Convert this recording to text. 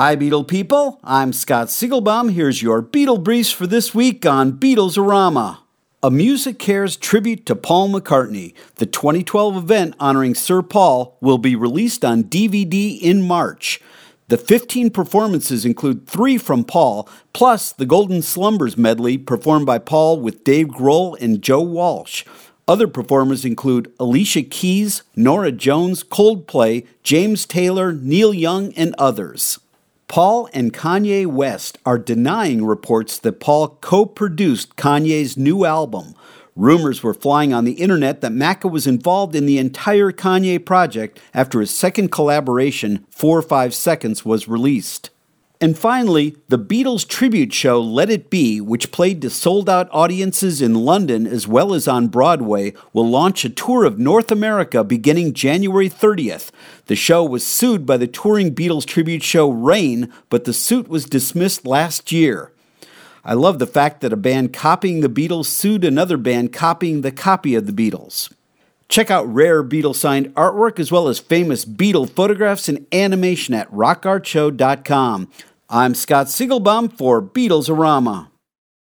Hi, Beatle people. I'm Scott Siegelbaum. Here's your Beatle briefs for this week on Beatlesorama. A MusiCares tribute to Paul McCartney, the 2012 event honoring Sir Paul, will be released on DVD in March. The 15 performances include three from Paul, plus the Golden Slumbers medley performed by Paul with Dave Grohl and Joe Walsh. Other performers include Alicia Keys, Norah Jones, Coldplay, James Taylor, Neil Young, and others. Paul and Kanye West are denying reports that Paul co produced Kanye's new album. Rumors were flying on the internet that Macca was involved in the entire Kanye project after his second collaboration, 4 5 Seconds, was released. And finally, the Beatles tribute show Let It Be, which played to sold out audiences in London as well as on Broadway, will launch a tour of North America beginning January 30th. The show was sued by the touring Beatles tribute show Rain, but the suit was dismissed last year. I love the fact that a band copying the Beatles sued another band copying the copy of the Beatles. Check out rare Beatle signed artwork as well as famous Beatle photographs and animation at rockartshow.com. I'm Scott Siegelbaum for Beatlesorama.